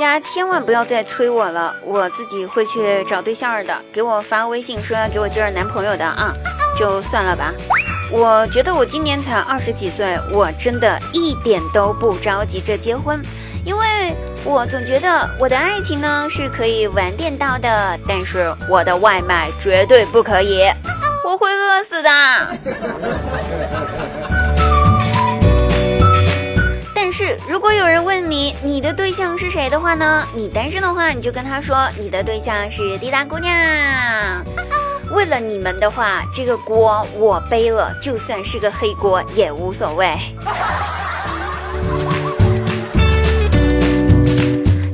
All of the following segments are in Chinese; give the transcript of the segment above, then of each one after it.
家千万不要再催我了，我自己会去找对象的。给我发微信说要给我介绍男朋友的啊，就算了吧。我觉得我今年才二十几岁，我真的一点都不着急着结婚，因为我总觉得我的爱情呢是可以晚点到的，但是我的外卖绝对不可以，我会饿死的。有人问你你的对象是谁的话呢？你单身的话，你就跟他说你的对象是滴答姑娘。为了你们的话，这个锅我背了，就算是个黑锅也无所谓。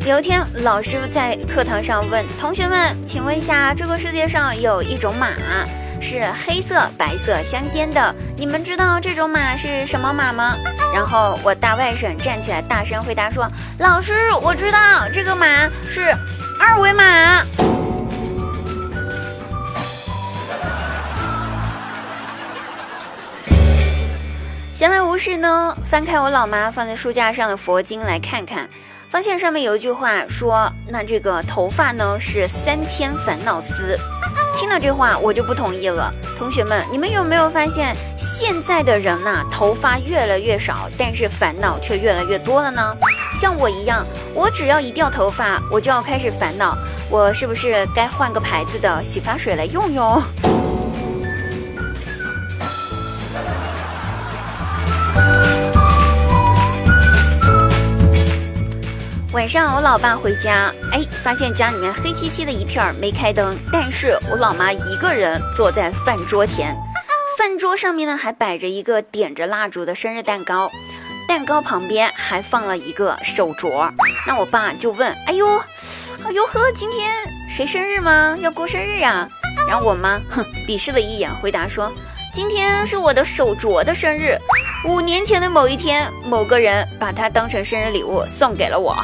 有一天，老师在课堂上问同学们：“请问一下，这个世界上有一种马是黑色、白色相间的，你们知道这种马是什么马吗？”然后我大外甥站起来大声回答说：“老师，我知道这个马是二维码。”闲来无事呢，翻开我老妈放在书架上的佛经来看看，发现上面有一句话说：“那这个头发呢是三千烦恼丝。”听了这话，我就不同意了。同学们，你们有没有发现现在的人呐，头发越来越少，但是烦恼却越来越多了呢？像我一样，我只要一掉头发，我就要开始烦恼，我是不是该换个牌子的洗发水来用用？晚上我老爸回家，哎，发现家里面黑漆漆的一片，没开灯。但是我老妈一个人坐在饭桌前，饭桌上面呢还摆着一个点着蜡烛的生日蛋糕，蛋糕旁边还放了一个手镯。那我爸就问：“哎呦，哎呦呵，今天谁生日吗？要过生日呀？”然后我妈哼鄙视了一眼，回答说：“今天是我的手镯的生日。五年前的某一天，某个人把它当成生日礼物送给了我。”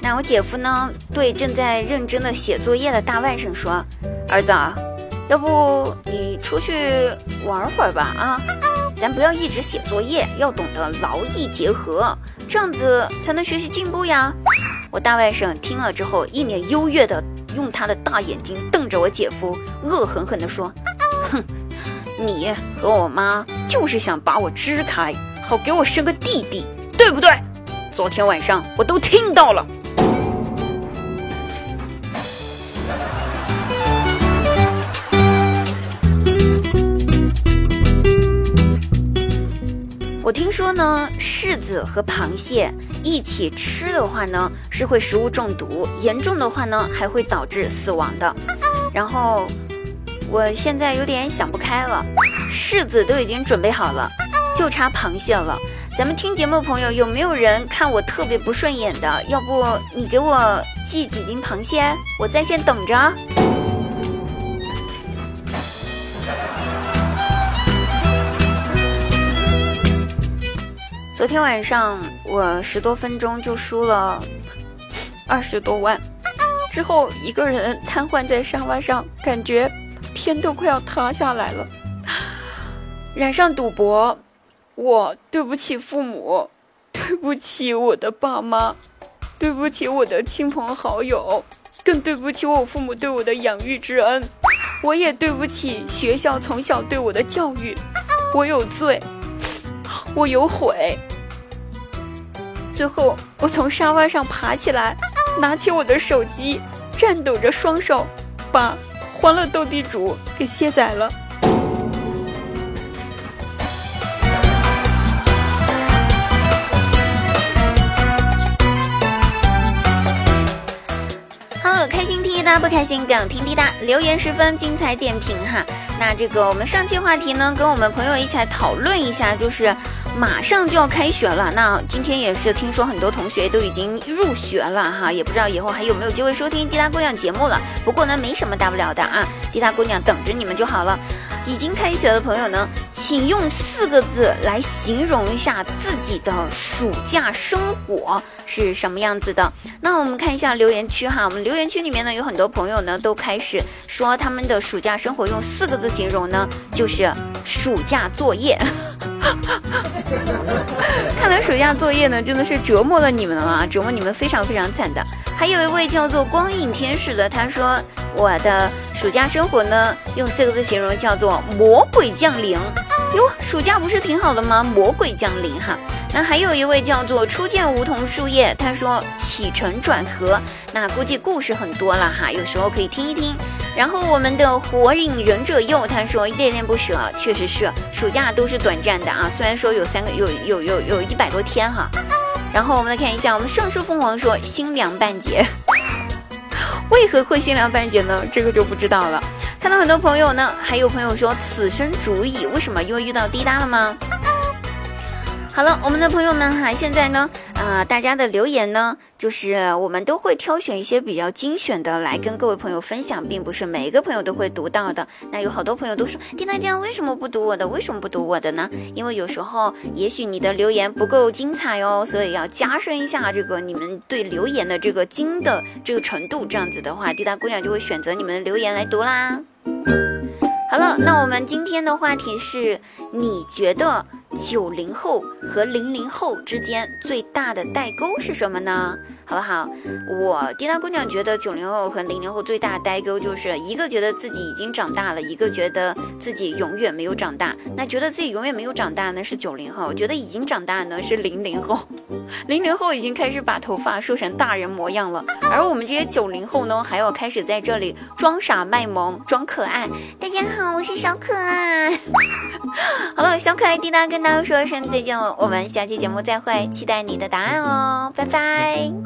那我姐夫呢？对正在认真的写作业的大外甥说：“儿子，要不你出去玩会儿吧？啊，咱不要一直写作业，要懂得劳逸结合，这样子才能学习进步呀。”我大外甥听了之后，一脸优越的用他的大眼睛瞪着我姐夫，恶狠狠地说：“哼，你和我妈就是想把我支开，好给我生个弟弟，对不对？昨天晚上我都听到了。”说呢，柿子和螃蟹一起吃的话呢，是会食物中毒，严重的话呢，还会导致死亡的。然后，我现在有点想不开了，柿子都已经准备好了，就差螃蟹了。咱们听节目朋友有没有人看我特别不顺眼的？要不你给我寄几斤螃蟹，我在线等着。昨天晚上我十多分钟就输了二十多万，之后一个人瘫痪在沙发上，感觉天都快要塌下来了。染上赌博，我对不起父母，对不起我的爸妈，对不起我的亲朋好友，更对不起我父母对我的养育之恩，我也对不起学校从小对我的教育，我有罪。我有悔。最后，我从沙发上爬起来，拿起我的手机，颤抖着双手，把《欢乐斗地主》给卸载了。好，开心听滴答，不开心更听滴答。留言十分精彩，点评哈。那这个我们上期话题呢，跟我们朋友一起来讨论一下，就是。马上就要开学了，那今天也是听说很多同学都已经入学了哈，也不知道以后还有没有机会收听滴答姑娘节目了。不过呢，没什么大不了的啊，滴答姑娘等着你们就好了。已经开学的朋友呢，请用四个字来形容一下自己的暑假生活是什么样子的。那我们看一下留言区哈，我们留言区里面呢有很多朋友呢都开始说他们的暑假生活用四个字形容呢，就是暑假作业。看来暑假作业呢真的是折磨了你们了啊，折磨你们非常非常惨的。还有一位叫做光影天使的，他说我的暑假生活呢，用四个字形容叫做魔鬼降临。哟，暑假不是挺好的吗？魔鬼降临哈。那还有一位叫做初见梧桐树叶，他说起承转合，那估计故事很多了哈，有时候可以听一听。然后我们的火影忍者佑他说恋恋不舍，确实是暑假都是短暂的啊，虽然说有三个有有有有一百多天哈。然后我们来看一下，我们盛世凤凰说心凉半截，为何会心凉半截呢？这个就不知道了。看到很多朋友呢，还有朋友说此生足矣，为什么？因为遇到滴答了吗？好了，我们的朋友们哈，现在呢，呃，大家的留言呢，就是我们都会挑选一些比较精选的来跟各位朋友分享，并不是每一个朋友都会读到的。那有好多朋友都说，丁大家为什么不读我的？为什么不读我的呢？因为有时候也许你的留言不够精彩哦，所以要加深一下这个你们对留言的这个精的这个程度，这样子的话，滴答姑娘就会选择你们的留言来读啦。好了，那我们今天的话题是，你觉得？九零后和零零后之间最大的代沟是什么呢？好不好？我滴答姑娘觉得九零后和零零后最大的代沟就是一个觉得自己已经长大了，一个觉得自己永远没有长大。那觉得自己永远没有长大呢是九零后，觉得已经长大呢是零零后。零零后已经开始把头发梳成大人模样了，而我们这些九零后呢，还要开始在这里装傻卖萌、装可爱。大家好，我是小可爱。好了，小可爱滴答跟大家说声再见了，我们下期节目再会，期待你的答案哦，拜拜。